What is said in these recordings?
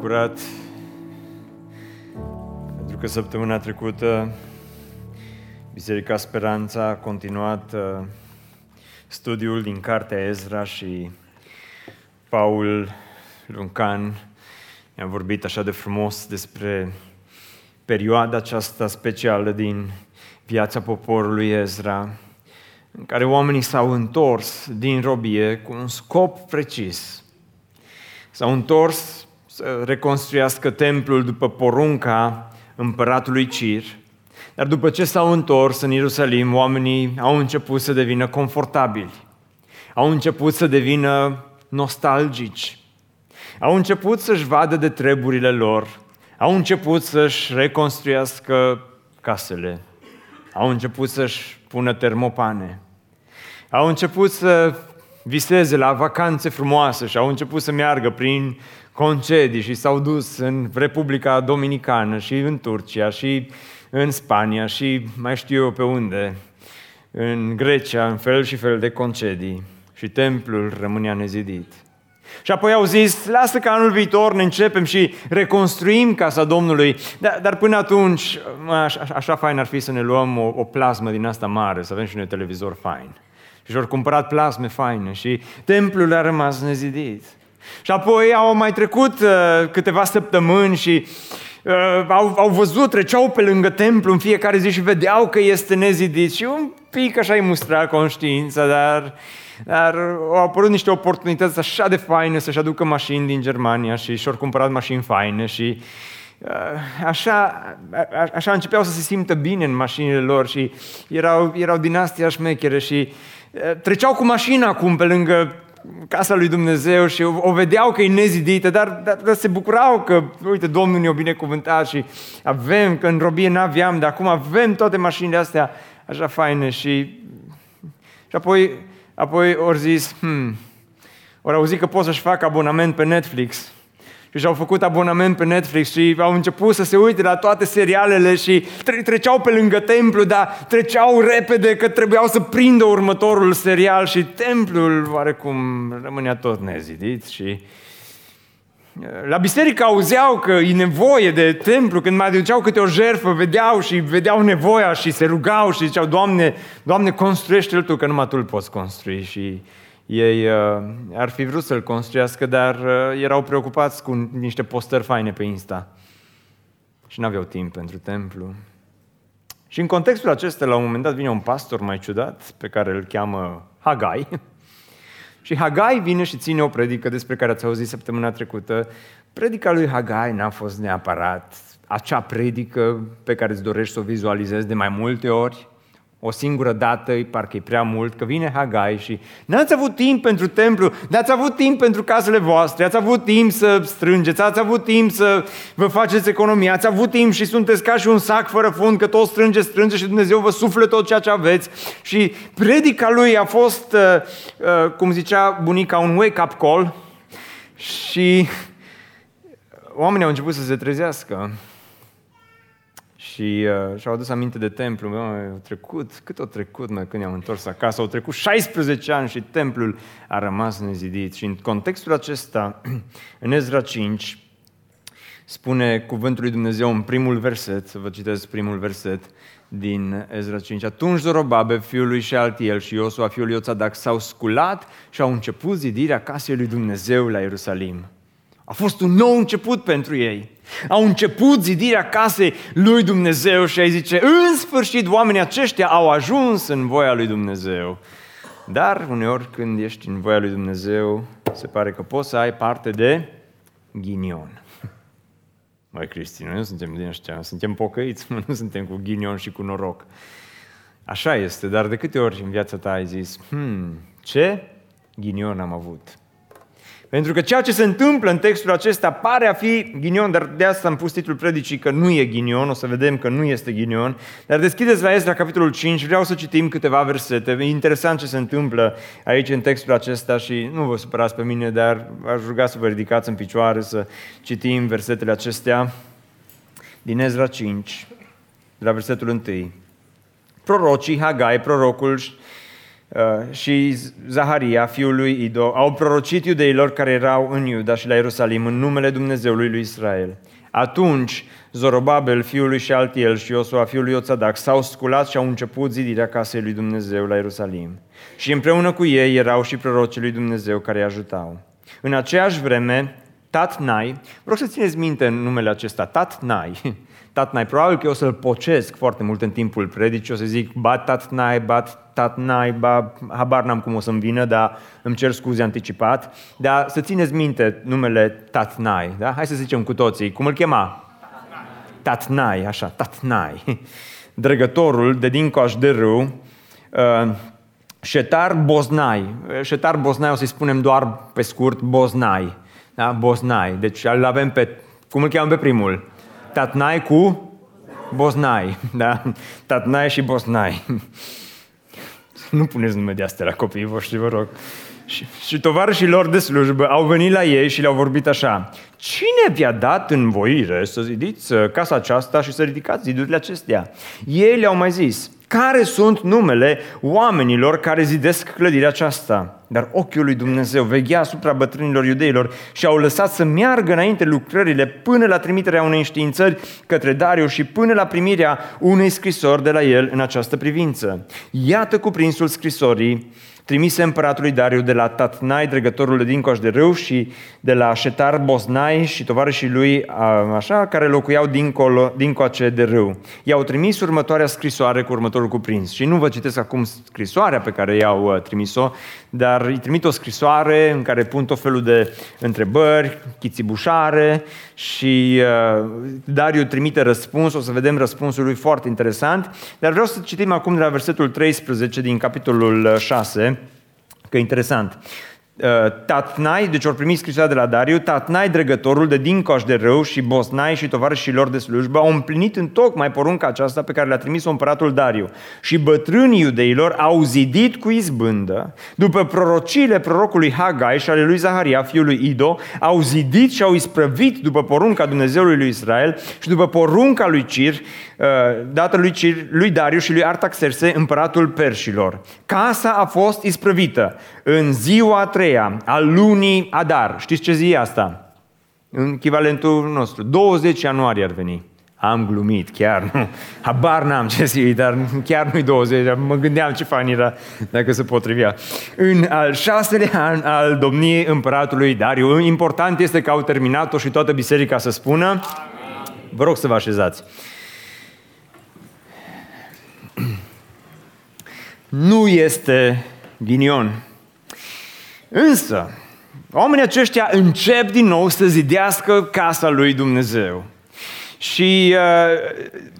bucurat pentru că săptămâna trecută Biserica Speranța a continuat uh, studiul din Cartea Ezra și Paul Luncan ne-a vorbit așa de frumos despre perioada aceasta specială din viața poporului Ezra, în care oamenii s-au întors din robie cu un scop precis. S-au întors să reconstruiască templul după porunca împăratului Cir, dar după ce s-au întors în Ierusalim, oamenii au început să devină confortabili, au început să devină nostalgici, au început să-și vadă de treburile lor, au început să-și reconstruiască casele, au început să-și pună termopane, au început să viseze la vacanțe frumoase și au început să meargă prin concedii și s-au dus în Republica Dominicană și în Turcia și în Spania și mai știu eu pe unde, în Grecia, în fel și fel de concedii și templul rămânea nezidit. Și apoi au zis, lasă că anul viitor ne începem și reconstruim casa Domnului, dar, dar până atunci, așa, așa fain ar fi să ne luăm o, o plasmă din asta mare, să avem și noi televizor fain. Și și-au cumpărat plasme faine și templul a rămas nezidit. Și apoi au mai trecut uh, câteva săptămâni și uh, au, au văzut, treceau pe lângă templu în fiecare zi și vedeau că este nezidit și un pic așa îi mustra conștiința, dar, dar au apărut niște oportunități așa de faine să-și aducă mașini din Germania și și-au cumpărat mașini faine și uh, așa, așa începeau să se simtă bine în mașinile lor și erau, erau din astea șmechere și uh, treceau cu mașina acum pe lângă casa lui Dumnezeu și o, o vedeau că e nezidită, dar, dar, dar se bucurau că, uite, Domnul ne-a binecuvântat și avem, că în robie n-aveam, dar acum avem toate mașinile astea așa faine și, și apoi, apoi ori zis, hmm, ori auzit că pot să-și fac abonament pe Netflix și și-au făcut abonament pe Netflix și au început să se uite la toate serialele și tre- treceau pe lângă templu, dar treceau repede că trebuiau să prindă următorul serial și templul oarecum rămânea tot nezidit și la biserică auzeau că e nevoie de templu, când mai aduceau câte o jertfă, vedeau și vedeau nevoia și se rugau și ziceau, Doamne, Doamne, construiește-l Tu, că numai Tu îl poți construi. Și ei uh, ar fi vrut să-l construiască, dar uh, erau preocupați cu niște postări faine pe Insta și nu aveau timp pentru templu. Și în contextul acesta, la un moment dat, vine un pastor mai ciudat, pe care îl cheamă Hagai. Și Hagai vine și ține o predică despre care ați auzit săptămâna trecută. Predica lui Hagai n-a fost neapărat acea predică pe care îți dorești să o vizualizezi de mai multe ori, o singură dată, parcă e prea mult, că vine Hagai și n-ați avut timp pentru templu, n-ați avut timp pentru casele voastre, ați avut timp să strângeți, ați avut timp să vă faceți economia, ați avut timp și sunteți ca și un sac fără fund, că tot strânge, strânge și Dumnezeu vă suflă tot ceea ce aveți. Și predica lui a fost, uh, uh, cum zicea bunica, un wake-up call și oamenii au început să se trezească și uh, și-au adus aminte de templu. Mă, au trecut, cât au trecut mă, când i-am întors acasă? Au trecut 16 ani și templul a rămas nezidit. Și în contextul acesta, în Ezra 5, spune cuvântul lui Dumnezeu în primul verset, să vă citesc primul verset din Ezra 5. Atunci Zorobabe, fiul lui Shealtiel și Iosua, fiul lui Ioțadac, s-au sculat și au început zidirea casei lui Dumnezeu la Ierusalim. A fost un nou început pentru ei. Au început zidirea casei lui Dumnezeu și ai zice, în sfârșit oamenii aceștia au ajuns în voia lui Dumnezeu. Dar uneori când ești în voia lui Dumnezeu, se pare că poți să ai parte de ghinion. Mai Cristi, noi nu suntem din ăștia, suntem pocăiți, nu suntem cu ghinion și cu noroc. Așa este, dar de câte ori în viața ta ai zis, hmm, ce ghinion am avut? Pentru că ceea ce se întâmplă în textul acesta pare a fi ghinion, dar de asta am pus titlul predicii că nu e ghinion, o să vedem că nu este ghinion. Dar deschideți la Ezra, capitolul 5, vreau să citim câteva versete. E interesant ce se întâmplă aici în textul acesta și nu vă supărați pe mine, dar aș ruga să vă ridicați în picioare să citim versetele acestea din Ezra 5, de la versetul 1. Prorocii, Hagai, prorocul Uh, și Zaharia, fiul lui Ido, au prorocit iudeilor care erau în Iuda și la Ierusalim în numele Dumnezeului lui Israel. Atunci Zorobabel, fiul lui Shealtiel și Iosua, fiul lui Oțadac, s-au sculat și au început zidirea casei lui Dumnezeu la Ierusalim. Și împreună cu ei erau și prorocii lui Dumnezeu care îi ajutau. În aceeași vreme, Tatnai, vreau să țineți minte numele acesta, Tatnai, Tatnai, probabil că eu o să-l pocesc foarte mult în timpul predicii, o să zic bat Tatnai, bat Tatnai, ba, habar n-am cum o să-mi vină, dar îmi cer scuze anticipat. Dar să țineți minte numele Tatnai, da? Hai să zicem cu toții, cum îl chema? Tatnai, așa, Tatnai. Drăgătorul de din coș de râu, uh, Șetar Boznai. Șetar Boznai o să-i spunem doar pe scurt Boznai. Da? Boznai. Deci îl avem pe, cum îl cheamă pe primul? Tatnai cu Boznai. Da? Tatnai și Boznai. Nu puneți nume de astea la copiii voștri, vă rog. Și, și tovarășii lor de slujbă au venit la ei și le-au vorbit așa. Cine vi-a dat în voire să zidiți uh, casa aceasta și să ridicați zidurile acestea? Ei le-au mai zis, care sunt numele oamenilor care zidesc clădirea aceasta? Dar ochiul lui Dumnezeu veghea asupra bătrânilor iudeilor și au lăsat să meargă înainte lucrările până la trimiterea unei științări către Dariu și până la primirea unei scrisori de la el în această privință. Iată cuprinsul scrisorii trimise împăratului Dariu de la Tatnai, dregătorul de din de râu și de la Șetar Bosnai și tovarășii lui, așa, care locuiau dincolo, dincoace de râu. I-au trimis următoarea scrisoare cu următorul cuprins. Și nu vă citesc acum scrisoarea pe care i-au uh, trimis-o, dar îi trimit o scrisoare în care pun tot felul de întrebări, chițibușare și uh, Dariu trimite răspuns, o să vedem răspunsul lui foarte interesant, dar vreau să citim acum de la versetul 13 din capitolul 6, că e interesant. Uh, Tatnai, deci ori primit scrisoarea de la Dariu, Tatnai, dregătorul de dincoș de rău și Bosnai și tovarășii lor de slujbă au împlinit în tocmai porunca aceasta pe care le-a trimis-o împăratul Dariu. Și bătrânii iudeilor au zidit cu izbândă, după prorociile prorocului Hagai și ale lui Zaharia, fiul lui Ido, au zidit și au isprăvit după porunca Dumnezeului lui Israel și după porunca lui Cir, uh, dată lui, Cir, lui Dariu și lui Artaxerse, împăratul Perșilor. Casa a fost isprăvită în ziua a treia al lunii Adar. Știți ce zi e asta? În echivalentul nostru. 20 ianuarie ar veni. Am glumit, chiar nu. Habar n-am ce zi, dar chiar nu-i 20. Mă gândeam ce fain era dacă se potrivea. În al șaselea an al domniei împăratului Dariu. Important este că au terminat-o și toată biserica să spună. Vă rog să vă așezați. Nu este ghinion Însă, oamenii aceștia încep din nou să zidească casa lui Dumnezeu. Și uh,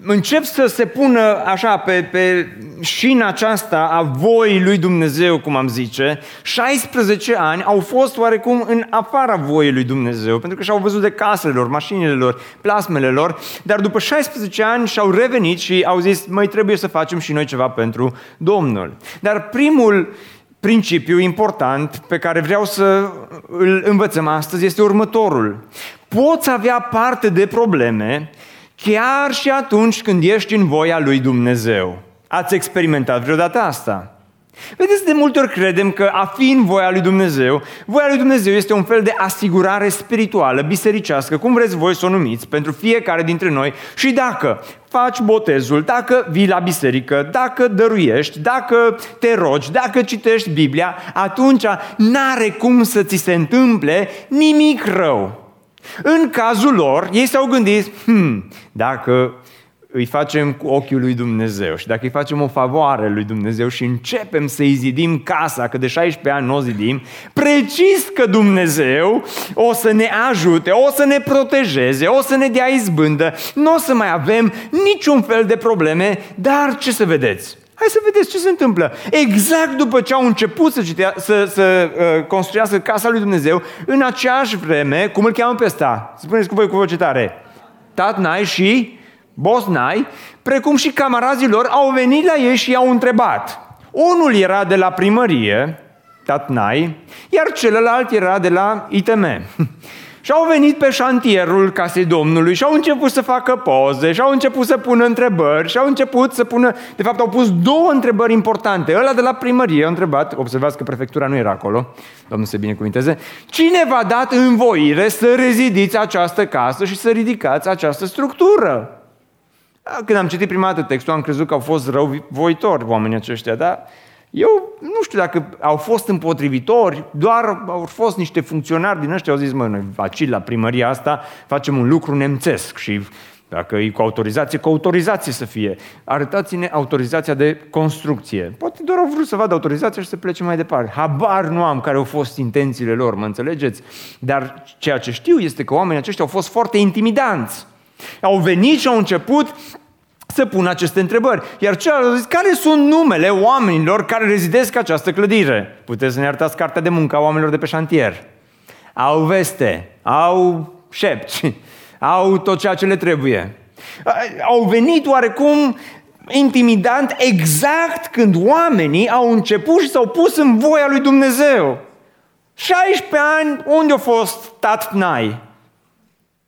încep să se pună așa pe, pe șina aceasta a voii lui Dumnezeu, cum am zice. 16 ani au fost oarecum în afara voii lui Dumnezeu, pentru că și-au văzut de casele lor, mașinile lor, plasmele lor, dar după 16 ani și-au revenit și au zis, mai trebuie să facem și noi ceva pentru Domnul. Dar primul principiu important pe care vreau să îl învățăm astăzi este următorul. Poți avea parte de probleme chiar și atunci când ești în voia lui Dumnezeu. Ați experimentat vreodată asta? Vedeți, de multe ori credem că a fi în voia lui Dumnezeu, voia lui Dumnezeu este un fel de asigurare spirituală, bisericească, cum vreți voi să o numiți, pentru fiecare dintre noi și dacă faci botezul, dacă vii la biserică, dacă dăruiești, dacă te rogi, dacă citești Biblia, atunci n-are cum să ți se întâmple nimic rău. În cazul lor, ei s-au gândit, hmm, dacă îi facem cu ochiul lui Dumnezeu și dacă îi facem o favoare lui Dumnezeu și începem să-i zidim casa, că de 16 ani nu o zidim, precis că Dumnezeu o să ne ajute, o să ne protejeze, o să ne dea izbândă, nu o să mai avem niciun fel de probleme, dar ce să vedeți? Hai să vedeți ce se întâmplă. Exact după ce au început să, citea, să, să uh, construiască casa lui Dumnezeu, în aceeași vreme, cum îl cheamă pe ăsta? Spuneți cu voi cu voce tare. Tatnai și Bosnai, precum și camarazii lor, au venit la ei și i-au întrebat. Unul era de la primărie, Tatnai, iar celălalt era de la ITM. Și au venit pe șantierul casei Domnului și au început să facă poze și au început să pună întrebări și au început să pună, de fapt au pus două întrebări importante. Ăla de la primărie a întrebat, observați că prefectura nu era acolo, Domnul se binecuvinteze, cine v-a dat învoire să rezidiți această casă și să ridicați această structură? Când am citit prima dată textul, am crezut că au fost răuvoitori oamenii aceștia, dar eu nu știu dacă au fost împotrivitori, doar au fost niște funcționari din ăștia, au zis, mă, noi facil la primăria asta, facem un lucru nemțesc și dacă e cu autorizație, cu autorizație să fie. Arătați-ne autorizația de construcție. Poate doar au vrut să vadă autorizația și să plece mai departe. Habar nu am care au fost intențiile lor, mă înțelegeți? Dar ceea ce știu este că oamenii aceștia au fost foarte intimidanți. Au venit și au început să pună aceste întrebări. Iar celălalt zis, care sunt numele oamenilor care rezidesc această clădire? Puteți să ne arătați cartea de muncă a oamenilor de pe șantier. Au veste, au șepci, au tot ceea ce le trebuie. Au venit oarecum intimidant exact când oamenii au început și s-au pus în voia lui Dumnezeu. 16 ani, unde a fost Tatnai?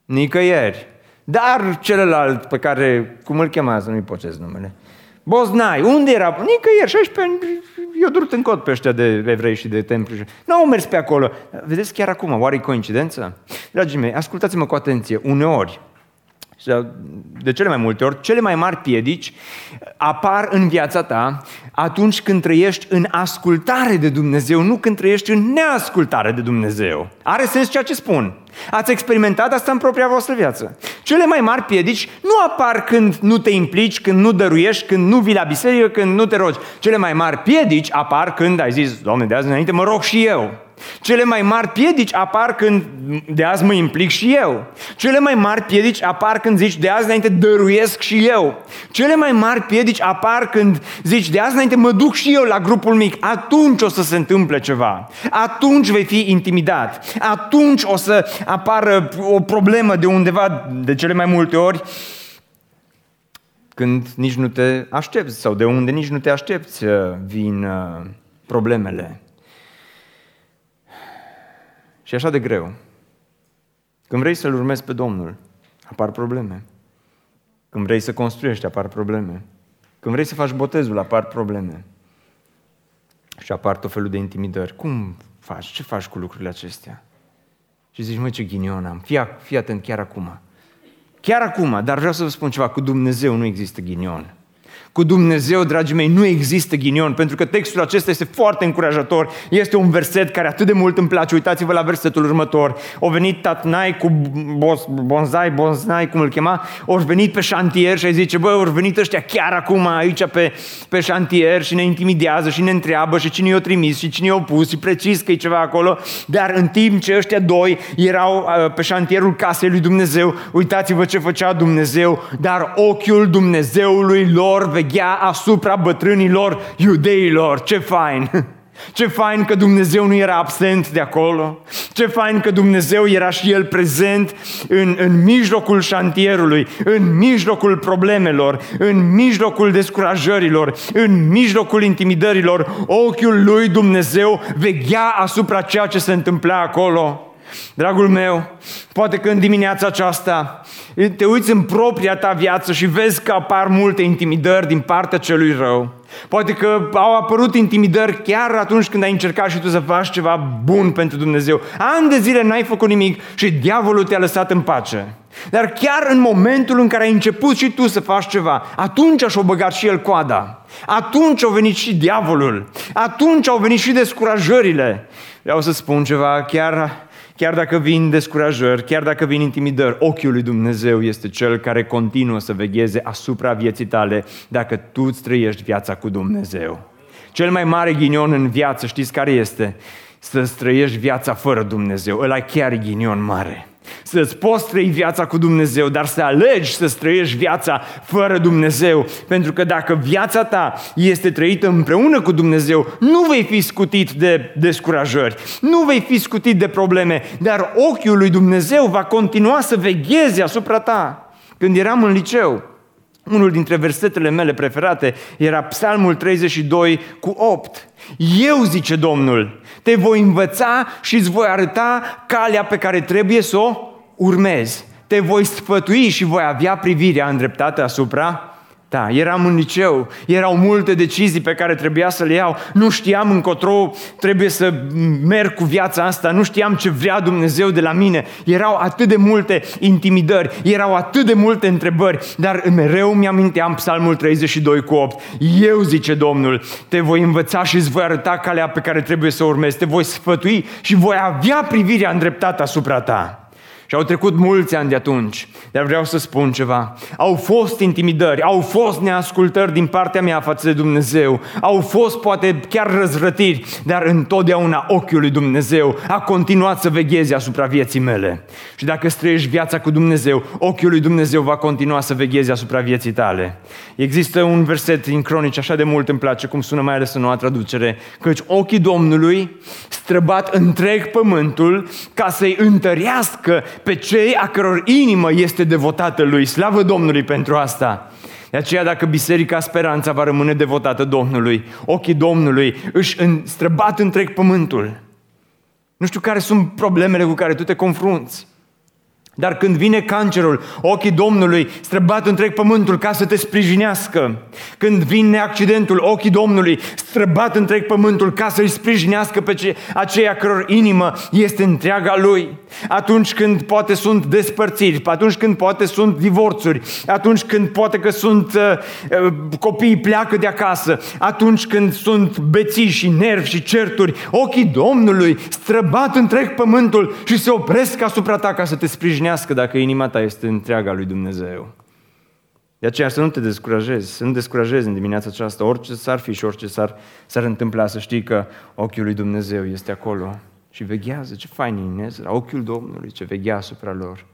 Nicăieri. Dar celălalt pe care, cum îl chemează, nu-i pocesc numele, Boznai, unde era? Nicăieri, 16 ani, i-a durut în cot pe ăștia de evrei și de templu. Nu au mers pe acolo. Vedeți chiar acum, oare e coincidență? Dragii mei, ascultați-mă cu atenție. Uneori, de cele mai multe ori, cele mai mari piedici apar în viața ta atunci când trăiești în ascultare de Dumnezeu, nu când trăiești în neascultare de Dumnezeu. Are sens ceea ce spun. Ați experimentat asta în propria voastră viață. Cele mai mari piedici nu apar când nu te implici, când nu dăruiești, când nu vii la biserică, când nu te rogi. Cele mai mari piedici apar când ai zis, Doamne, de azi înainte mă rog și eu. Cele mai mari piedici apar când de azi mă implic și eu. Cele mai mari piedici apar când zici de azi înainte dăruiesc și eu. Cele mai mari piedici apar când zici de azi înainte mă duc și eu la grupul mic. Atunci o să se întâmple ceva. Atunci vei fi intimidat. Atunci o să apară o problemă de undeva, de cele mai multe ori, când nici nu te aștepți sau de unde nici nu te aștepți uh, vin uh, problemele. Și e așa de greu. Când vrei să-L urmezi pe Domnul, apar probleme. Când vrei să construiești, apar probleme. Când vrei să faci botezul, apar probleme. Și apar tot felul de intimidări. Cum faci? Ce faci cu lucrurile acestea? Și zici, mă, ce ghinion am. Fii, fii atent chiar acum. Chiar acum, dar vreau să vă spun ceva, cu Dumnezeu nu există ghinion. Cu Dumnezeu, dragii mei, nu există ghinion, pentru că textul acesta este foarte încurajator. Este un verset care atât de mult îmi place. Uitați-vă la versetul următor. O venit Tatnai cu bonzai, bonzai, cum îl chema, au venit pe șantier și ai zice, bă, au venit ăștia chiar acum aici pe, pe șantier și ne intimidează și ne întreabă și cine i-a trimis și cine i-a pus și precis că e ceva acolo. Dar în timp ce ăștia doi erau uh, pe șantierul casei lui Dumnezeu, uitați-vă ce făcea Dumnezeu, dar ochiul Dumnezeului lor veghea asupra bătrânilor iudeilor. Ce fain! Ce fain că Dumnezeu nu era absent de acolo. Ce fain că Dumnezeu era și El prezent în, în mijlocul șantierului, în mijlocul problemelor, în mijlocul descurajărilor, în mijlocul intimidărilor. Ochiul lui Dumnezeu veghea asupra ceea ce se întâmpla acolo. Dragul meu, poate că în dimineața aceasta te uiți în propria ta viață și vezi că apar multe intimidări din partea celui rău. Poate că au apărut intimidări chiar atunci când ai încercat și tu să faci ceva bun pentru Dumnezeu. Ani de zile n-ai făcut nimic și diavolul te-a lăsat în pace. Dar chiar în momentul în care ai început și tu să faci ceva, atunci și-a băgat și el coada. Atunci au venit și diavolul. Atunci au venit și descurajările. Vreau să spun ceva, chiar Chiar dacă vin descurajări, chiar dacă vin intimidări, ochiul lui Dumnezeu este cel care continuă să vegheze asupra vieții tale dacă tu îți trăiești viața cu Dumnezeu. Cel mai mare ghinion în viață, știți care este? Să-ți trăiești viața fără Dumnezeu. Ăla chiar e ghinion mare să-ți poți trăi viața cu Dumnezeu, dar să alegi să-ți trăiești viața fără Dumnezeu. Pentru că dacă viața ta este trăită împreună cu Dumnezeu, nu vei fi scutit de descurajări, nu vei fi scutit de probleme, dar ochiul lui Dumnezeu va continua să vegheze asupra ta. Când eram în liceu, Unul dintre versetele mele preferate era Psalmul 32 cu 8. Eu, zice Domnul, te voi învăța și îți voi arăta calea pe care trebuie să o urmezi. Te voi sfătui și voi avea privirea îndreptată asupra da, eram în liceu, erau multe decizii pe care trebuia să le iau, nu știam încotro trebuie să merg cu viața asta, nu știam ce vrea Dumnezeu de la mine, erau atât de multe intimidări, erau atât de multe întrebări, dar mereu mi-aminteam Psalmul 32 cu 8. Eu, zice Domnul, te voi învăța și îți voi arăta calea pe care trebuie să urmezi, te voi sfătui și voi avea privirea îndreptată asupra ta. Și au trecut mulți ani de atunci, dar vreau să spun ceva. Au fost intimidări, au fost neascultări din partea mea față de Dumnezeu, au fost poate chiar răzvrătiri, dar întotdeauna ochiul lui Dumnezeu a continuat să vegheze asupra vieții mele. Și dacă străiești viața cu Dumnezeu, ochiul lui Dumnezeu va continua să vegheze asupra vieții tale. Există un verset din cronici, așa de mult îmi place cum sună mai ales în noua traducere, căci ochii Domnului străbat întreg pământul ca să-i întărească pe cei a căror inimă este devotată lui. Slavă Domnului pentru asta! De aceea, dacă Biserica Speranța va rămâne devotată Domnului, ochii Domnului își străbat întreg pământul. Nu știu care sunt problemele cu care tu te confrunți. Dar când vine cancerul, ochii Domnului străbat întreg pământul ca să te sprijinească. Când vine accidentul, ochii Domnului străbat întreg pământul ca să-i sprijinească pe ce, aceia căror inimă este întreaga Lui. Atunci când poate sunt despărțiri, atunci când poate sunt divorțuri, atunci când poate că sunt uh, uh, copiii pleacă de acasă, atunci când sunt beții și nervi și certuri, ochii Domnului străbat întreg pământul și se opresc asupra ta ca să te sprijinească sprijinească dacă inima ta este întreaga lui Dumnezeu. De aceea să nu te descurajezi, să nu descurajezi în dimineața aceasta, orice s-ar fi și orice s-ar, s-ar întâmpla, să știi că ochiul lui Dumnezeu este acolo și veghează. Ce fain e Inezra, ochiul Domnului, ce veghea asupra lor.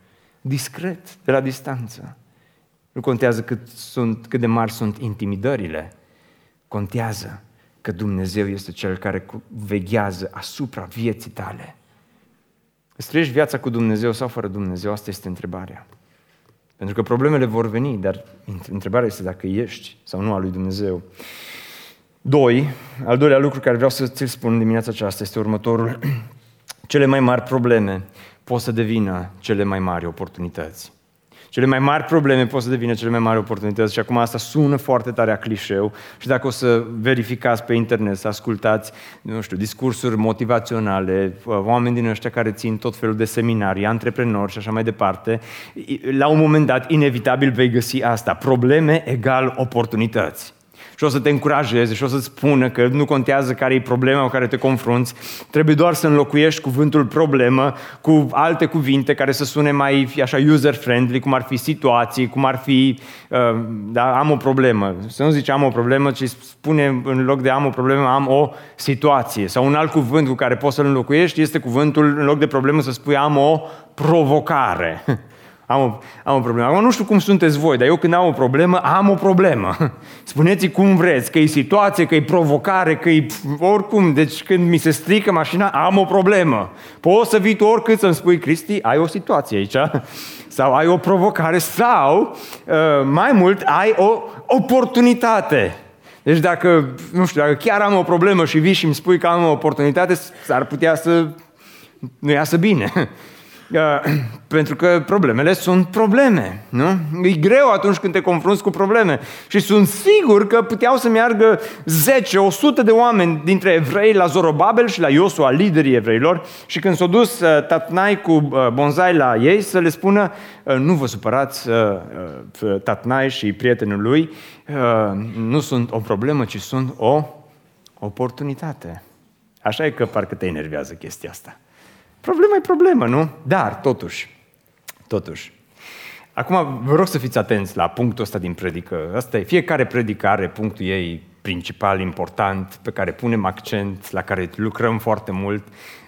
Discret, de la distanță. Nu contează cât, sunt, cât de mari sunt intimidările, contează că Dumnezeu este Cel care veghează asupra vieții tale. Îți trăiești viața cu Dumnezeu sau fără Dumnezeu? Asta este întrebarea. Pentru că problemele vor veni, dar întrebarea este dacă ești sau nu al lui Dumnezeu. Doi, al doilea lucru care vreau să ți-l spun dimineața aceasta este următorul. Cele mai mari probleme pot să devină cele mai mari oportunități. Cele mai mari probleme pot să devină cele mai mari oportunități și acum asta sună foarte tare a clișeu și dacă o să verificați pe internet, să ascultați, nu știu, discursuri motivaționale, oameni din ăștia care țin tot felul de seminarii, antreprenori și așa mai departe, la un moment dat, inevitabil vei găsi asta. Probleme egal oportunități și o să te încurajeze și o să-ți spună că nu contează care e problema cu care te confrunți, trebuie doar să înlocuiești cuvântul problemă cu alte cuvinte care să sune mai așa user-friendly, cum ar fi situații, cum ar fi, uh, da, am o problemă. Să nu zici am o problemă, ci spune în loc de am o problemă, am o situație. Sau un alt cuvânt cu care poți să-l înlocuiești este cuvântul, în loc de problemă, să spui am o provocare. Am o, am o problemă. Acum nu știu cum sunteți voi, dar eu când am o problemă, am o problemă. Spuneți cum vreți, că e situație, că e provocare, că e oricum. Deci când mi se strică mașina, am o problemă. Poți să vii tu oricât să-mi spui, Cristi, ai o situație aici. Sau ai o provocare sau, uh, mai mult, ai o oportunitate. Deci dacă, nu știu, dacă chiar am o problemă și vii și îmi spui că am o oportunitate, s-ar putea să nu iasă bine. pentru că problemele sunt probleme, nu? E greu atunci când te confrunți cu probleme. Și sunt sigur că puteau să meargă 10, 100 de oameni dintre evrei la Zorobabel și la Iosua, liderii evreilor, și când s-au dus uh, Tatnai cu uh, Bonzai la ei, să le spună, uh, nu vă supărați, Tatnai și prietenul lui, nu sunt o problemă, ci sunt o oportunitate. Așa e că parcă te enervează chestia asta. Problema e problemă, nu? Dar, totuși, totuși, acum vă rog să fiți atenți la punctul ăsta din predică. Asta e, fiecare predicare, punctul ei principal, important, pe care punem accent, la care lucrăm foarte mult.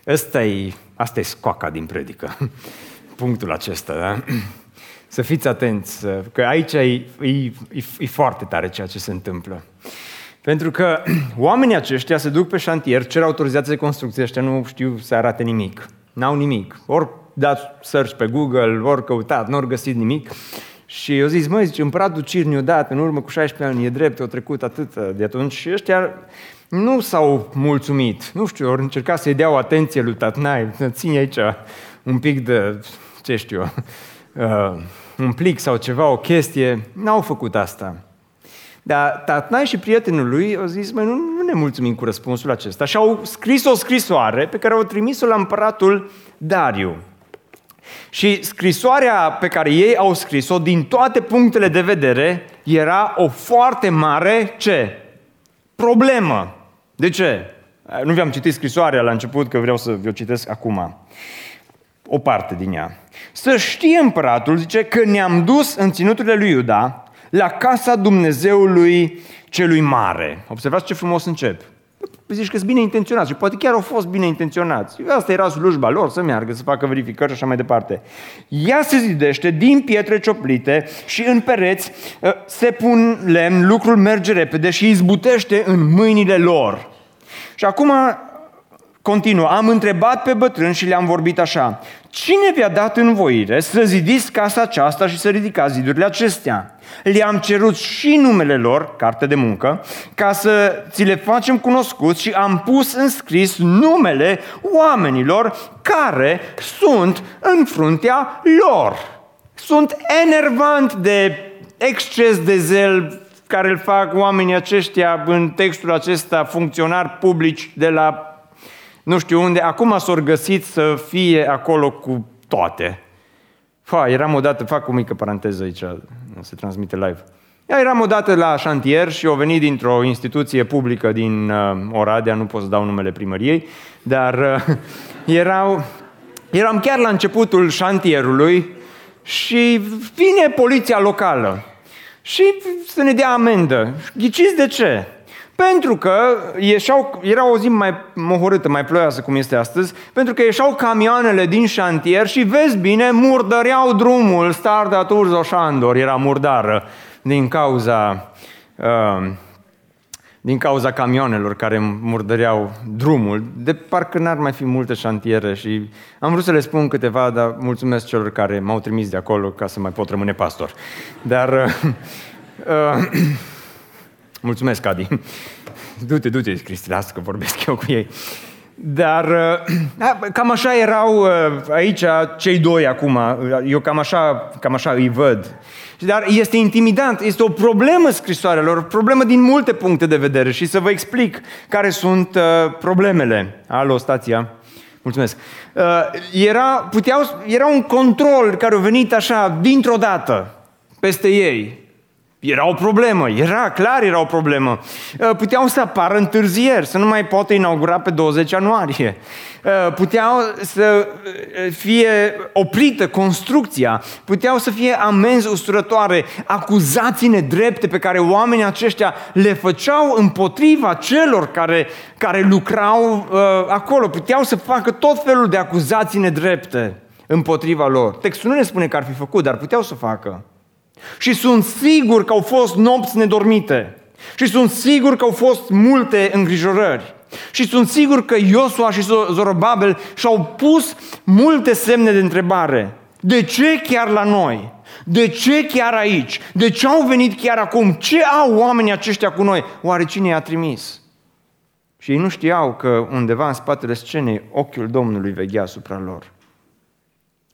Asta e, asta e scoaca din predică, punctul acesta, da? Să fiți atenți, că aici e, e, e, e foarte tare ceea ce se întâmplă. Pentru că oamenii aceștia se duc pe șantier, cer autorizație de construcție, ăștia nu știu să arate nimic. N-au nimic. Ori dați search pe Google, ori căutat, nu ori găsit nimic. Și eu zis, măi, zice, împăratul Cirniu dat în urmă cu 16 ani, e drept, au trecut atât de atunci și ăștia nu s-au mulțumit. Nu știu, au încercat să-i dea o atenție lui Tatnai, ține aici un pic de, ce știu, uh, un plic sau ceva, o chestie. N-au făcut asta. Dar Tatnai și prietenul lui au zis, măi, nu, nu ne mulțumim cu răspunsul acesta. Și au scris o scrisoare pe care au trimis-o la împăratul Dariu. Și scrisoarea pe care ei au scris-o, din toate punctele de vedere, era o foarte mare, ce? Problemă. De ce? Nu vi-am citit scrisoarea la început, că vreau să vi-o citesc acum. O parte din ea. Să știe împăratul, zice, că ne-am dus în ținuturile lui Iuda la casa Dumnezeului celui mare. Observați ce frumos încep. Zici că sunt bine intenționați și poate chiar au fost bine intenționați. Asta era slujba lor, să meargă, să facă verificări și așa mai departe. Ea se zidește din pietre cioplite și în pereți ă, se pun lemn, lucrul merge repede și izbutește în mâinile lor. Și acum continuă, am întrebat pe bătrân și le-am vorbit așa, cine vi-a dat învoire să zidiți casa aceasta și să ridicați zidurile acestea? Le-am cerut și numele lor, carte de muncă, ca să ți le facem cunoscuți și am pus în scris numele oamenilor care sunt în fruntea lor. Sunt enervant de exces de zel care îl fac oamenii aceștia în textul acesta, funcționari publici de la nu știu unde, acum s-au găsit să fie acolo cu toate. Fa, eram odată, fac o mică paranteză aici, se transmite live. Eu eram odată la șantier și au venit dintr-o instituție publică din uh, Oradea, nu pot să dau numele primăriei, dar uh, erau, eram chiar la începutul șantierului și vine poliția locală și să ne dea amendă. Ghiciți de ce? Pentru că ieșau, era o zi mai mohorâtă, mai ploioasă cum este astăzi, pentru că ieșau camioanele din șantier și vezi bine, murdăreau drumul, Starda Turzo Șandor era murdară din cauza, uh, din cauza camioanelor care murdăreau drumul. De parcă n-ar mai fi multe șantiere și am vrut să le spun câteva, dar mulțumesc celor care m-au trimis de acolo ca să mai pot rămâne pastor. Dar uh, uh, Mulțumesc, Adi. Du-te, du-te, Cristi, lasă că vorbesc eu cu ei. Dar uh, cam așa erau uh, aici cei doi acum. Eu cam așa, cam așa îi văd. Dar este intimidant, este o problemă scrisoarea lor, o problemă din multe puncte de vedere și să vă explic care sunt uh, problemele. Alo, stația. Mulțumesc. Era, puteau, era un control care a venit așa dintr-o dată peste ei. Era o problemă, era clar era o problemă. Uh, puteau să apară întârzieri, să nu mai poată inaugura pe 20 ianuarie. Uh, puteau să uh, fie oprită construcția, puteau să fie amenzi usturătoare, acuzații nedrepte pe care oamenii aceștia le făceau împotriva celor care, care lucrau uh, acolo. Puteau să facă tot felul de acuzații nedrepte împotriva lor. Textul nu ne spune că ar fi făcut, dar puteau să facă. Și sunt sigur că au fost nopți nedormite. Și sunt sigur că au fost multe îngrijorări. Și sunt sigur că Iosua și Zorobabel și-au pus multe semne de întrebare. De ce chiar la noi? De ce chiar aici? De ce au venit chiar acum? Ce au oamenii aceștia cu noi? Oare cine i-a trimis? Și ei nu știau că undeva în spatele scenei ochiul Domnului veghea asupra lor.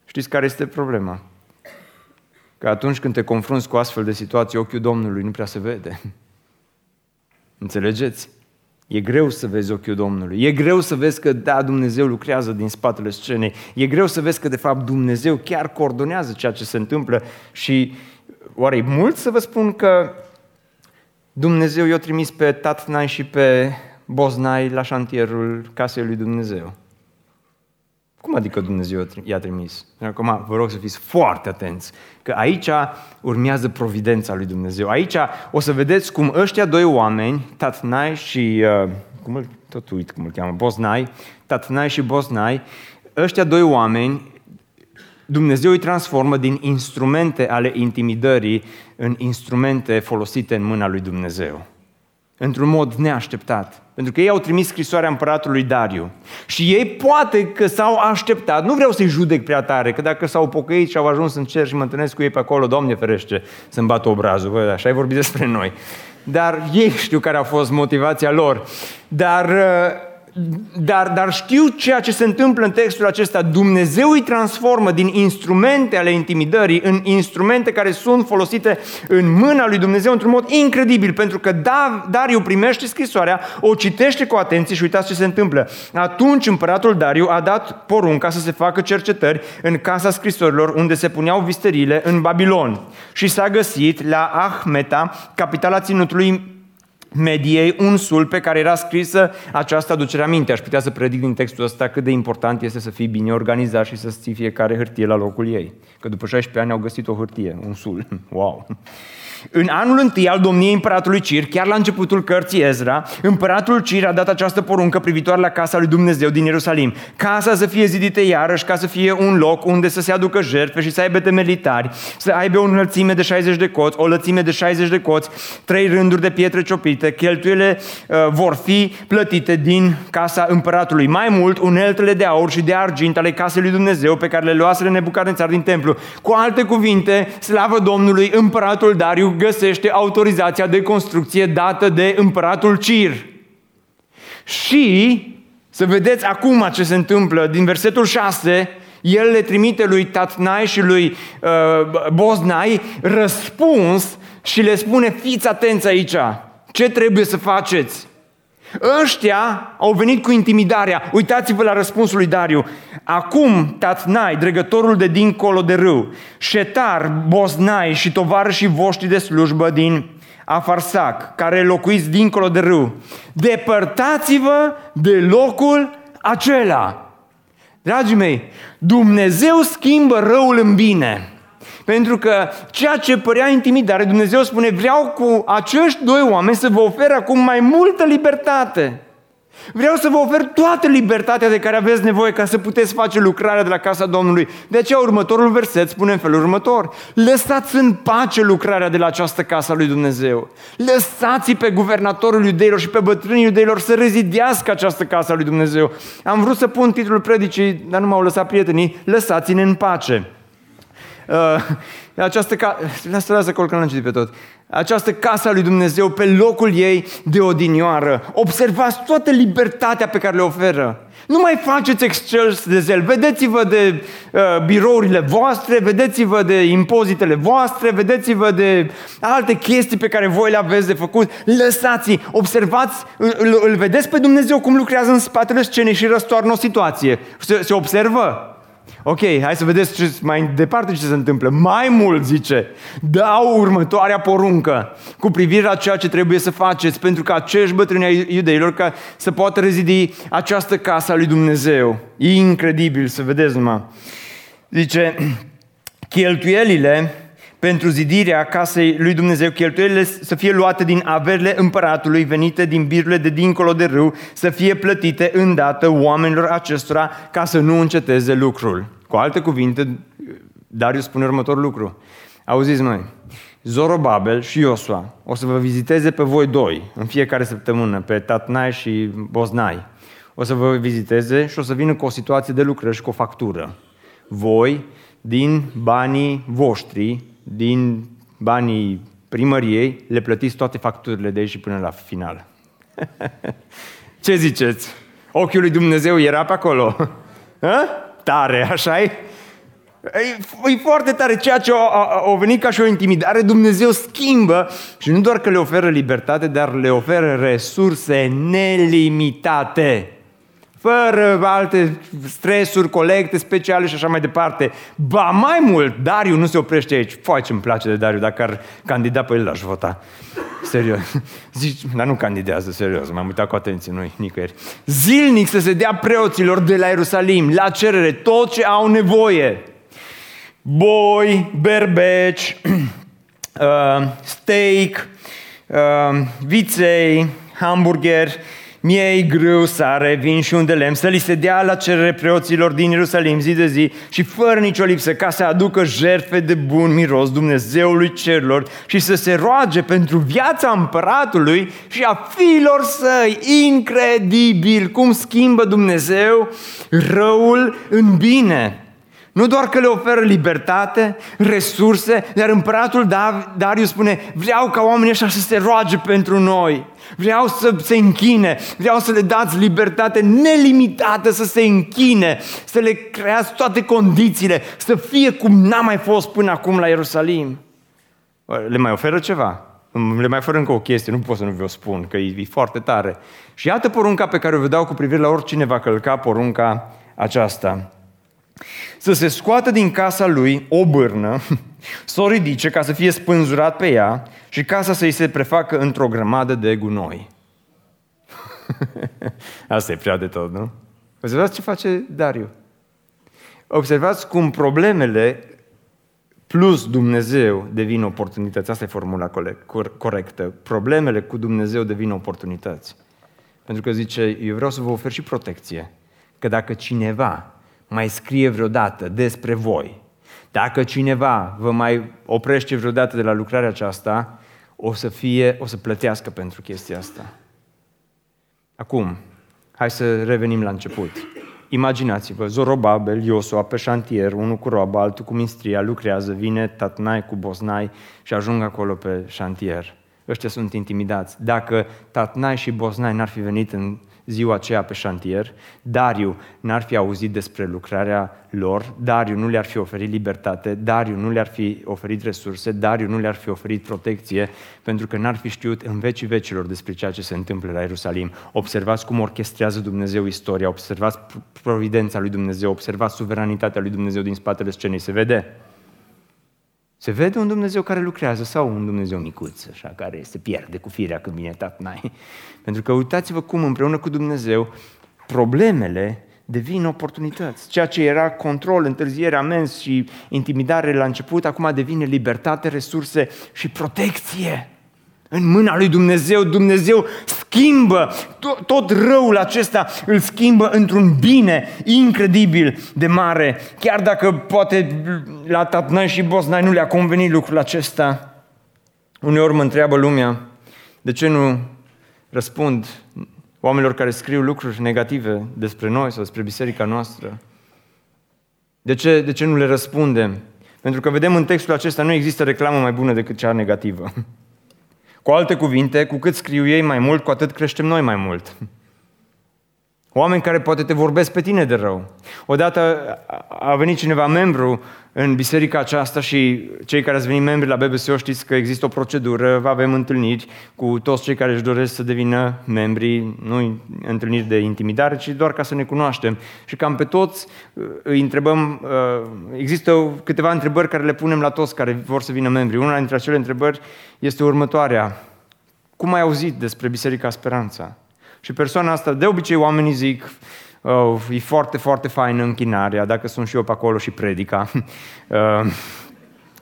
Știți care este problema? Că atunci când te confrunți cu astfel de situații, ochiul Domnului nu prea se vede. Înțelegeți? E greu să vezi ochiul Domnului. E greu să vezi că, da, Dumnezeu lucrează din spatele scenei. E greu să vezi că, de fapt, Dumnezeu chiar coordonează ceea ce se întâmplă și oare e mult să vă spun că Dumnezeu i-a trimis pe Tatnai și pe Boznai la șantierul casei lui Dumnezeu? Cum adică Dumnezeu i-a trimis? Acum vă rog să fiți foarte atenți, că aici urmează providența lui Dumnezeu. Aici o să vedeți cum ăștia doi oameni, Tatnai și, uh, cum îl, tot uit cum îl cheamă, Boznai, Tatnai și Boznai, ăștia doi oameni, Dumnezeu îi transformă din instrumente ale intimidării în instrumente folosite în mâna lui Dumnezeu. Într-un mod neașteptat. Pentru că ei au trimis scrisoarea împăratului Dariu. Și ei poate că s-au așteptat, nu vreau să-i judec prea tare, că dacă s-au pocăit și au ajuns în cer și mă întâlnesc cu ei pe acolo, Doamne ferește, să-mi bată obrazul, bă, așa ai vorbit despre noi. Dar ei știu care a fost motivația lor. Dar uh, dar, dar știu ceea ce se întâmplă în textul acesta. Dumnezeu îi transformă din instrumente ale intimidării în instrumente care sunt folosite în mâna lui Dumnezeu într-un mod incredibil, pentru că Dariu primește scrisoarea, o citește cu atenție și uitați ce se întâmplă. Atunci împăratul Dariu a dat porunca să se facă cercetări în casa scrisorilor unde se puneau visterile în Babilon și s-a găsit la Ahmeta, capitala ținutului mediei un sul pe care era scrisă această aducere aminte. Aș putea să predic din textul ăsta cât de important este să fii bine organizat și să ții fiecare hârtie la locul ei. Că după 16 ani au găsit o hârtie, un sul. Wow! În anul întâi al domniei împăratului Cir, chiar la începutul cărții Ezra, împăratul Cir a dat această poruncă privitoare la casa lui Dumnezeu din Ierusalim. Casa să fie zidită iarăși, ca să fie un loc unde să se aducă jertfe și să aibă temelitari, să aibă o înălțime de 60 de coți, o lățime de 60 de coți, trei rânduri de pietre ciopite. Cheltuiele uh, vor fi plătite din casa împăratului. Mai mult, uneltele de aur și de argint ale casei lui Dumnezeu pe care le luaseră Nebucadnețar din templu. Cu alte cuvinte, slavă Domnului, împăratul Dariu găsește autorizația de construcție dată de împăratul Cir. Și să vedeți acum ce se întâmplă din versetul 6, el le trimite lui Tatnai și lui uh, Boznai răspuns și le spune fiți atenți aici, ce trebuie să faceți? Ăștia au venit cu intimidarea. Uitați-vă la răspunsul lui Dariu. Acum Tatnai, dregătorul de dincolo de râu, Șetar, Boznai și tovarășii voștri de slujbă din Afarsac, care locuiți dincolo de râu, depărtați-vă de locul acela. Dragii mei, Dumnezeu schimbă răul în bine. Pentru că ceea ce părea intimidare, Dumnezeu spune, vreau cu acești doi oameni să vă ofer acum mai multă libertate. Vreau să vă ofer toată libertatea de care aveți nevoie ca să puteți face lucrarea de la casa Domnului. De aceea următorul verset spune în felul următor. Lăsați în pace lucrarea de la această casă a lui Dumnezeu. Lăsați pe guvernatorul iudeilor și pe bătrânii iudeilor să rezidească această casă a lui Dumnezeu. Am vrut să pun titlul predicii, dar nu m-au lăsat prietenii. Lăsați-ne în pace. Uh, această ca... Lasă, lasă acolo că l-am citit pe tot. Această casă a lui Dumnezeu pe locul ei de odinioară. Observați toată libertatea pe care le oferă. Nu mai faceți excel de zel. Vedeți-vă de uh, birourile voastre, vedeți-vă de impozitele voastre, vedeți-vă de alte chestii pe care voi le aveți de făcut. Lăsați, observați, îl, îl vedeți pe Dumnezeu cum lucrează în spatele scenei și răstoarnă o situație. Se, se observă? Ok, hai să vedeți ce, mai departe ce se întâmplă. Mai mult, zice, dau următoarea poruncă cu privire la ceea ce trebuie să faceți pentru că acești bătrâni ai iudeilor ca să poată rezidi această casă a lui Dumnezeu. E incredibil să vedeți numai. Zice, cheltuielile pentru zidirea casei lui Dumnezeu, cheltuielile să fie luate din averile împăratului venite din birurile de dincolo de râu, să fie plătite îndată oamenilor acestora ca să nu înceteze lucrul. Cu alte cuvinte, Darius spune următorul lucru. Auziți noi, Zorobabel și Iosua o să vă viziteze pe voi doi în fiecare săptămână, pe Tatnai și Boznai. O să vă viziteze și o să vină cu o situație de lucrări și cu o factură. Voi, din banii voștri, din banii primăriei, le plătiți toate facturile de aici și până la final. Ce ziceți? Ochiul lui Dumnezeu era pe acolo. Ha? Tare, așa e? E, e foarte tare ceea ce a, venit ca și o intimidare, Dumnezeu schimbă și nu doar că le oferă libertate, dar le oferă resurse nelimitate fără alte stresuri, colecte speciale și așa mai departe. Ba mai mult, Dariu nu se oprește aici. Foarte ce îmi place de Dariu, dacă ar candida pe el, l-aș vota. Serios. Zici, dar nu candidează, serios, m-am uitat cu atenție, nu nicăieri. Zilnic să se dea preoților de la Ierusalim, la cerere, tot ce au nevoie. Boi, berbeci, uh, steak, uh, viței, hamburger, mie e greu să are vin și un de lemn, să li se dea la cerere preoților din Ierusalim zi de zi și fără nicio lipsă ca să aducă jertfe de bun miros Dumnezeului cerilor și să se roage pentru viața împăratului și a fiilor săi. Incredibil cum schimbă Dumnezeu răul în bine. Nu doar că le oferă libertate, resurse, dar împăratul Darius spune, vreau ca oamenii ăștia să se roage pentru noi. Vreau să se închine, vreau să le dați libertate nelimitată să se închine, să le creați toate condițiile, să fie cum n-a mai fost până acum la Ierusalim. Le mai oferă ceva? Le mai oferă încă o chestie, nu pot să nu vă spun, că e, e foarte tare. Și iată porunca pe care o vă dau cu privire la oricine va călca porunca aceasta să se scoată din casa lui o bârnă, să o ridice ca să fie spânzurat pe ea și casa să-i se prefacă într-o grămadă de gunoi. Asta e prea de tot, nu? Observați ce face Dariu. Observați cum problemele plus Dumnezeu devin oportunități. Asta e formula corectă. Problemele cu Dumnezeu devin oportunități. Pentru că zice, eu vreau să vă ofer și protecție. Că dacă cineva mai scrie vreodată despre voi, dacă cineva vă mai oprește vreodată de la lucrarea aceasta, o să fie, o să plătească pentru chestia asta. Acum, hai să revenim la început. Imaginați-vă, Zorobabel, Iosua pe șantier, unul cu roba, altul cu mistria, lucrează, vine Tatnai cu Bosnai și ajung acolo pe șantier. Ăștia sunt intimidați. Dacă Tatnai și Bosnai n-ar fi venit în ziua aceea pe șantier, Dariu n-ar fi auzit despre lucrarea lor, Dariu nu le-ar fi oferit libertate, Dariu nu le-ar fi oferit resurse, Dariu nu le-ar fi oferit protecție, pentru că n-ar fi știut în vecii vecilor despre ceea ce se întâmplă la Ierusalim. Observați cum orchestrează Dumnezeu istoria, observați providența lui Dumnezeu, observați suveranitatea lui Dumnezeu din spatele scenei. Se vede? Se vede un Dumnezeu care lucrează sau un Dumnezeu micuț, așa, care se pierde cu firea când vine tatnai. Pentru că uitați-vă cum împreună cu Dumnezeu problemele devin oportunități. Ceea ce era control, întârziere, amenzi și intimidare la început, acum devine libertate, resurse și protecție. În mâna lui Dumnezeu, Dumnezeu schimbă tot, tot răul acesta, îl schimbă într-un bine incredibil de mare. Chiar dacă poate la Tatnai și Bosnai nu le-a convenit lucrul acesta. Uneori mă întreabă lumea, de ce nu răspund oamenilor care scriu lucruri negative despre noi sau despre biserica noastră? De ce, de ce nu le răspundem? Pentru că vedem în textul acesta nu există reclamă mai bună decât cea negativă. Cu alte cuvinte, cu cât scriu ei mai mult, cu atât creștem noi mai mult. Oameni care poate te vorbesc pe tine de rău. Odată a venit cineva membru în biserica aceasta și cei care ați venit membri la BBSO știți că există o procedură, avem întâlniri cu toți cei care își doresc să devină membri, nu întâlniri de intimidare, ci doar ca să ne cunoaștem. Și cam pe toți uh, îi întrebăm, uh, există câteva întrebări care le punem la toți care vor să vină membri. Una dintre acele întrebări este următoarea. Cum ai auzit despre Biserica Speranța? Și persoana asta, de obicei oamenii zic, oh, e foarte, foarte faină închinarea, dacă sunt și eu pe acolo și predica. Uh,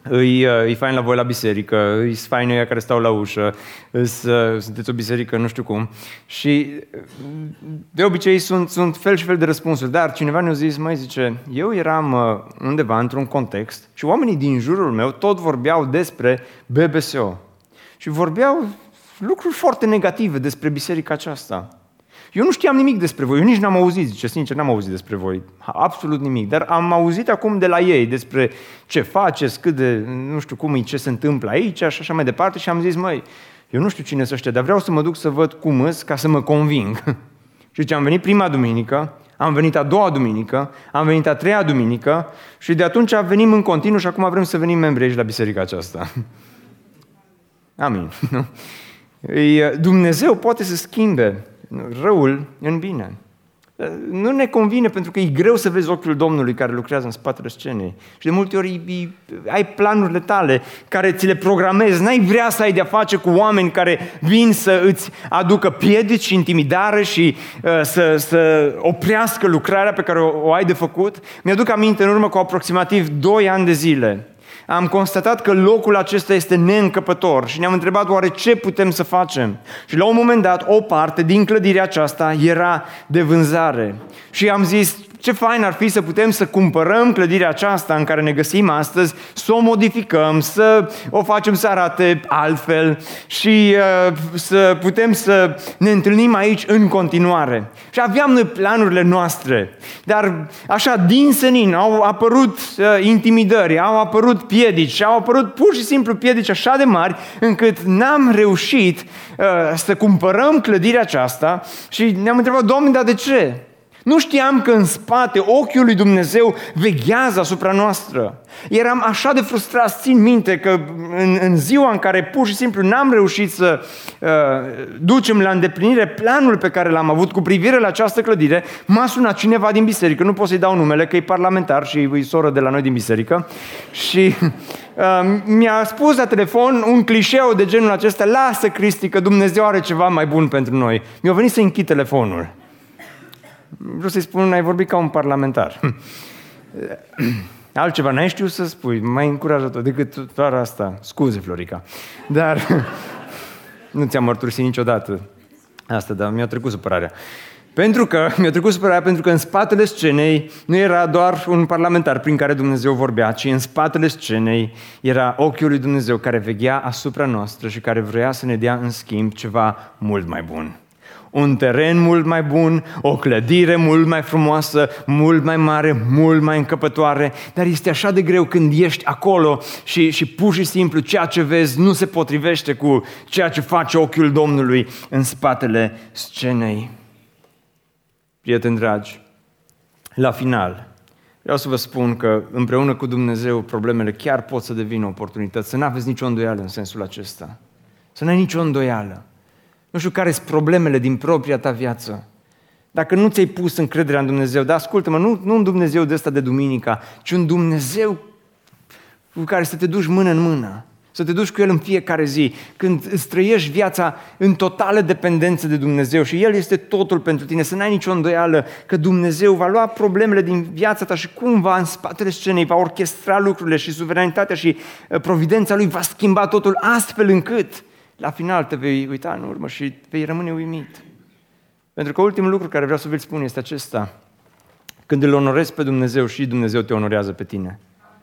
îi, e fain la voi la biserică, îi fain ăia care stau la ușă, îs, uh, sunteți o biserică, nu știu cum. Și de obicei sunt, sunt fel și fel de răspunsuri, dar cineva ne-a zis, mai zice, eu eram uh, undeva într-un context și oamenii din jurul meu tot vorbeau despre BBSO. Și vorbeau lucruri foarte negative despre biserica aceasta. Eu nu știam nimic despre voi, eu nici n-am auzit, zice sincer, n-am auzit despre voi, absolut nimic, dar am auzit acum de la ei despre ce faceți, cât de, nu știu cum e, ce se întâmplă aici și așa mai departe și am zis, măi, eu nu știu cine să ăștia, dar vreau să mă duc să văd cum îs ca să mă conving. și ce am venit prima duminică, am venit a doua duminică, am venit a treia duminică și de atunci venim în continuu și acum vrem să venim membri aici la biserica aceasta. Amin. Dumnezeu poate să schimbe răul în bine. Nu ne convine pentru că e greu să vezi ochiul Domnului care lucrează în spatele scenei. Și de multe ori ai planurile tale care ți le programezi. N-ai vrea să ai de-a face cu oameni care vin să îți aducă piedici și intimidare și uh, să, să oprească lucrarea pe care o, o ai de făcut. Mi-aduc aminte în urmă cu aproximativ 2 ani de zile am constatat că locul acesta este neîncăpător și ne-am întrebat oare ce putem să facem. Și la un moment dat, o parte din clădirea aceasta era de vânzare. Și am zis, ce fain ar fi să putem să cumpărăm clădirea aceasta în care ne găsim astăzi, să o modificăm, să o facem să arate altfel și uh, să putem să ne întâlnim aici în continuare. Și aveam noi planurile noastre, dar așa din senin au apărut uh, intimidări, au apărut piedici, au apărut pur și simplu piedici așa de mari încât n-am reușit uh, să cumpărăm clădirea aceasta și ne-am întrebat, Doamne, dar de ce? Nu știam că în spate ochiul lui Dumnezeu veghează asupra noastră. Eram așa de frustrat, țin minte că în, în ziua în care pur și simplu n-am reușit să uh, ducem la îndeplinire planul pe care l-am avut cu privire la această clădire, m-a sunat cineva din biserică, nu pot să-i dau numele, că e parlamentar și e soră de la noi din biserică, și uh, mi-a spus la telefon un clișeu de genul acesta, lasă Cristi că Dumnezeu are ceva mai bun pentru noi. Mi-a venit să închid telefonul. Vreau să-i spun, ai vorbit ca un parlamentar. Altceva n-ai știut să spui, mai încurajator decât doar asta. Scuze, Florica. Dar nu ți-am mărturisit niciodată asta, dar mi-a trecut supărarea. Pentru că, mi-a trecut supărarea pentru că în spatele scenei nu era doar un parlamentar prin care Dumnezeu vorbea, ci în spatele scenei era ochiul lui Dumnezeu care veghea asupra noastră și care vrea să ne dea în schimb ceva mult mai bun un teren mult mai bun, o clădire mult mai frumoasă, mult mai mare, mult mai încăpătoare, dar este așa de greu când ești acolo și, și pur și simplu ceea ce vezi nu se potrivește cu ceea ce face ochiul Domnului în spatele scenei. Prieteni dragi, la final, vreau să vă spun că împreună cu Dumnezeu problemele chiar pot să devină oportunități, să nu aveți nicio îndoială în sensul acesta. Să nu ai nicio îndoială. Nu știu care sunt problemele din propria ta viață. Dacă nu ți-ai pus încrederea în Dumnezeu, dar ascultă-mă, nu, nu un Dumnezeu de ăsta de duminica, ci un Dumnezeu cu care să te duci mână în mână, să te duci cu El în fiecare zi, când îți trăiești viața în totală dependență de Dumnezeu și El este totul pentru tine, să n-ai nicio îndoială că Dumnezeu va lua problemele din viața ta și cumva în spatele scenei va orchestra lucrurile și suveranitatea și uh, providența Lui va schimba totul astfel încât la final te vei uita în urmă și vei rămâne uimit. Pentru că ultimul lucru care vreau să vi-l spun este acesta. Când îl onorezi pe Dumnezeu și Dumnezeu te onorează pe tine.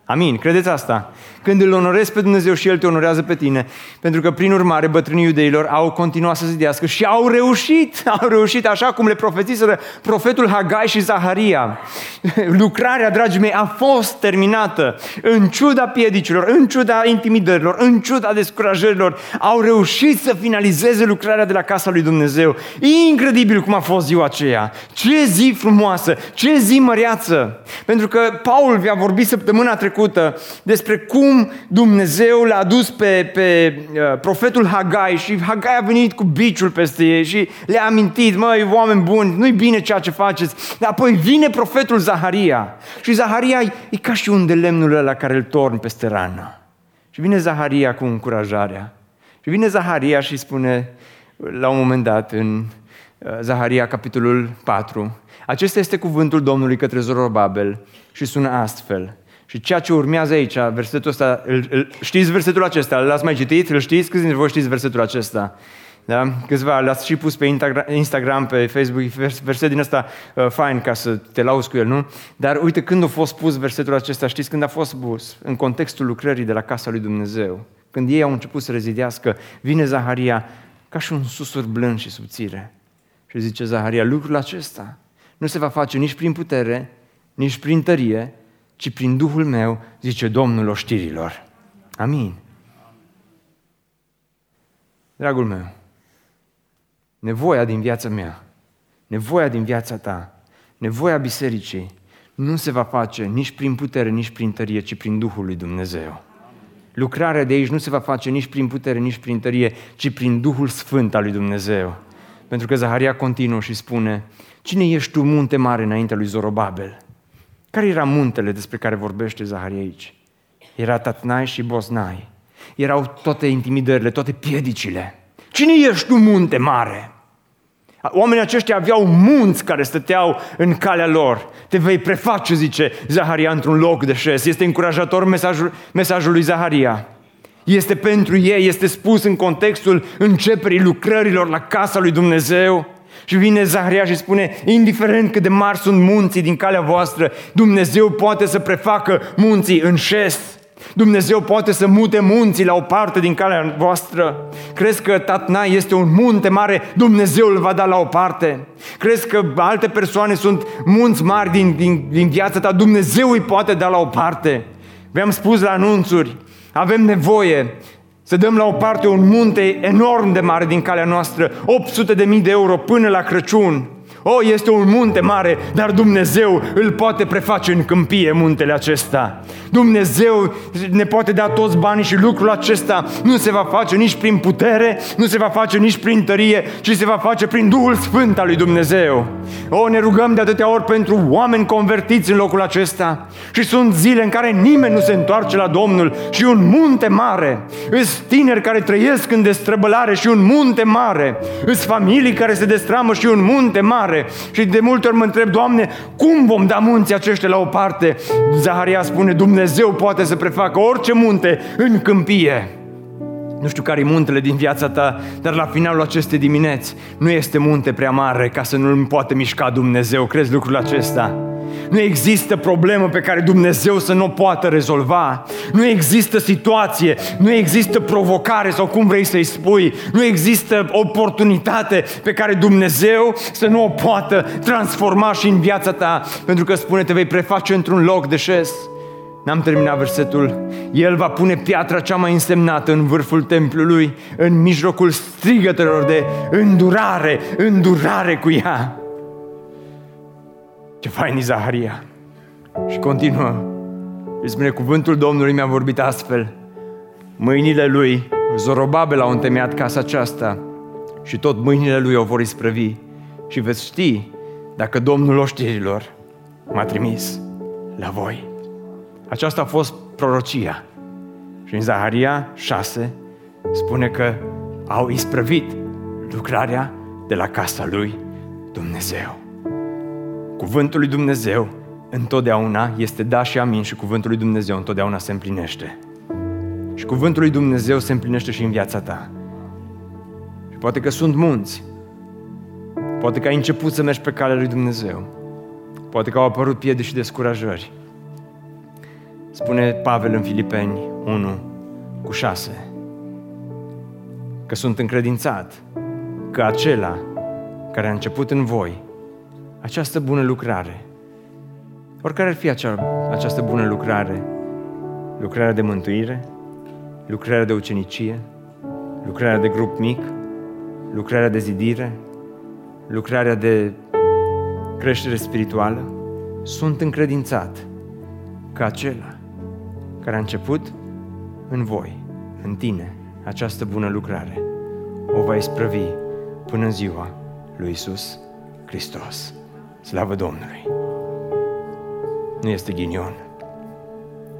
Amin. Credeți asta? Când îl onorezi pe Dumnezeu și El te onorează pe tine, pentru că prin urmare bătrânii iudeilor au continuat să zidească și au reușit, au reușit așa cum le profetiseră profetul Hagai și Zaharia. Lucrarea, dragii mei, a fost terminată. În ciuda piedicilor, în ciuda intimidărilor, în ciuda descurajărilor, au reușit să finalizeze lucrarea de la casa lui Dumnezeu. Incredibil cum a fost ziua aceea. Ce zi frumoasă, ce zi măreață. Pentru că Paul vi-a vorbit săptămâna trecută trecută despre cum Dumnezeu l-a adus pe, pe uh, profetul Hagai și Hagai a venit cu biciul peste ei și le-a amintit, măi, oameni buni, nu-i bine ceea ce faceți. Dar apoi vine profetul Zaharia și Zaharia e ca și un de lemnul ăla care îl torni peste rană. Și vine Zaharia cu încurajarea. Și vine Zaharia și spune, la un moment dat, în uh, Zaharia, capitolul 4, acesta este cuvântul Domnului către Zorobabel și sună astfel. Și ceea ce urmează aici, versetul ăsta, îl, îl, știți versetul acesta, l-ați mai citit? Îl știți? Câți dintre voi știți versetul acesta? Da? Câțiva l-ați și pus pe Instagram, pe Facebook, verset din ăsta uh, fain ca să te lauzi cu el, nu? Dar uite când a fost pus versetul acesta, știți când a fost pus? În contextul lucrării de la casa lui Dumnezeu. Când ei au început să rezidească, vine Zaharia ca și un susur blând și subțire. Și zice Zaharia, lucrul acesta nu se va face nici prin putere, nici prin tărie, ci prin Duhul meu, zice Domnul oștirilor. Amin. Dragul meu, nevoia din viața mea, nevoia din viața ta, nevoia bisericii, nu se va face nici prin putere, nici prin tărie, ci prin Duhul lui Dumnezeu. Lucrarea de aici nu se va face nici prin putere, nici prin tărie, ci prin Duhul Sfânt al lui Dumnezeu. Pentru că Zaharia continuă și spune, Cine ești tu, munte mare, înaintea lui Zorobabel? Care era muntele despre care vorbește Zaharia aici? Era Tatnai și Boznai. Erau toate intimidările, toate piedicile. Cine ești tu, munte mare? Oamenii aceștia aveau munți care stăteau în calea lor. Te vei preface, zice Zaharia, într-un loc de șes. Este încurajator mesajul, mesajul lui Zaharia. Este pentru ei, este spus în contextul începerii lucrărilor la casa lui Dumnezeu. Și vine Zaharia și spune, indiferent cât de mari sunt munții din calea voastră, Dumnezeu poate să prefacă munții în șes. Dumnezeu poate să mute munții la o parte din calea voastră. Crezi că Tatna este un munte mare, Dumnezeu îl va da la o parte. Crezi că alte persoane sunt munți mari din, din, din viața ta, Dumnezeu îi poate da la o parte. Vi-am spus la anunțuri, avem nevoie să dăm la o parte un munte enorm de mare din calea noastră, 800 de mii de euro până la Crăciun. O, este un munte mare, dar Dumnezeu îl poate preface în câmpie muntele acesta. Dumnezeu ne poate da toți banii și lucrul acesta nu se va face nici prin putere, nu se va face nici prin tărie, ci se va face prin Duhul Sfânt al lui Dumnezeu. O, ne rugăm de atâtea ori pentru oameni convertiți în locul acesta și sunt zile în care nimeni nu se întoarce la Domnul și un munte mare. Îs tineri care trăiesc în destrăbălare și un munte mare. Îs familii care se destramă și un munte mare. Și de multe ori mă întreb, Doamne, cum vom da munții aceștia la o parte? Zaharia spune, Dumnezeu poate să prefacă orice munte în câmpie. Nu știu care e muntele din viața ta, dar la finalul acestei dimineți nu este munte prea mare ca să nu-l poate mișca Dumnezeu. Crezi lucrul acesta? Nu există problemă pe care Dumnezeu să nu o poată rezolva. Nu există situație, nu există provocare sau cum vrei să-i spui. Nu există oportunitate pe care Dumnezeu să nu o poată transforma și în viața ta. Pentru că spune, te vei preface într-un loc de șes. N-am terminat versetul. El va pune piatra cea mai însemnată în vârful templului, în mijlocul strigătelor de îndurare, îndurare cu ea. Ce fain Zaharia! Și continuă. Îți spune, cuvântul Domnului mi-a vorbit astfel. Mâinile lui, Zorobabel au întemeiat casa aceasta și tot mâinile lui o vor isprăvi. Și veți ști dacă Domnul oștirilor m-a trimis la voi. Aceasta a fost prorocia. Și în Zaharia 6 spune că au isprăvit lucrarea de la casa lui Dumnezeu. Cuvântul lui Dumnezeu întotdeauna este da și amin și cuvântul lui Dumnezeu întotdeauna se împlinește. Și cuvântul lui Dumnezeu se împlinește și în viața ta. Și poate că sunt munți. Poate că ai început să mergi pe calea lui Dumnezeu. Poate că au apărut piede și descurajări. Spune Pavel în Filipeni 1 cu 6 că sunt încredințat că acela care a început în voi această bună lucrare, oricare ar fi acea, această bună lucrare, lucrarea de mântuire, lucrarea de ucenicie, lucrarea de grup mic, lucrarea de zidire, lucrarea de creștere spirituală, sunt încredințat că acela care a început în voi, în tine, această bună lucrare, o va isprăvi până în ziua lui Isus Hristos. Slavă Domnului! Nu este ghinion.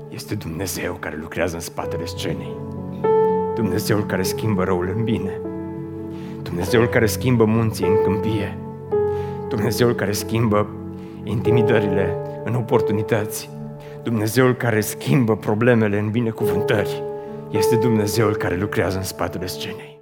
Este Dumnezeu care lucrează în spatele scenei. Dumnezeul care schimbă răul în bine. Dumnezeul care schimbă munții în câmpie. Dumnezeul care schimbă intimidările în oportunități. Dumnezeul care schimbă problemele în binecuvântări. Este Dumnezeul care lucrează în spatele scenei.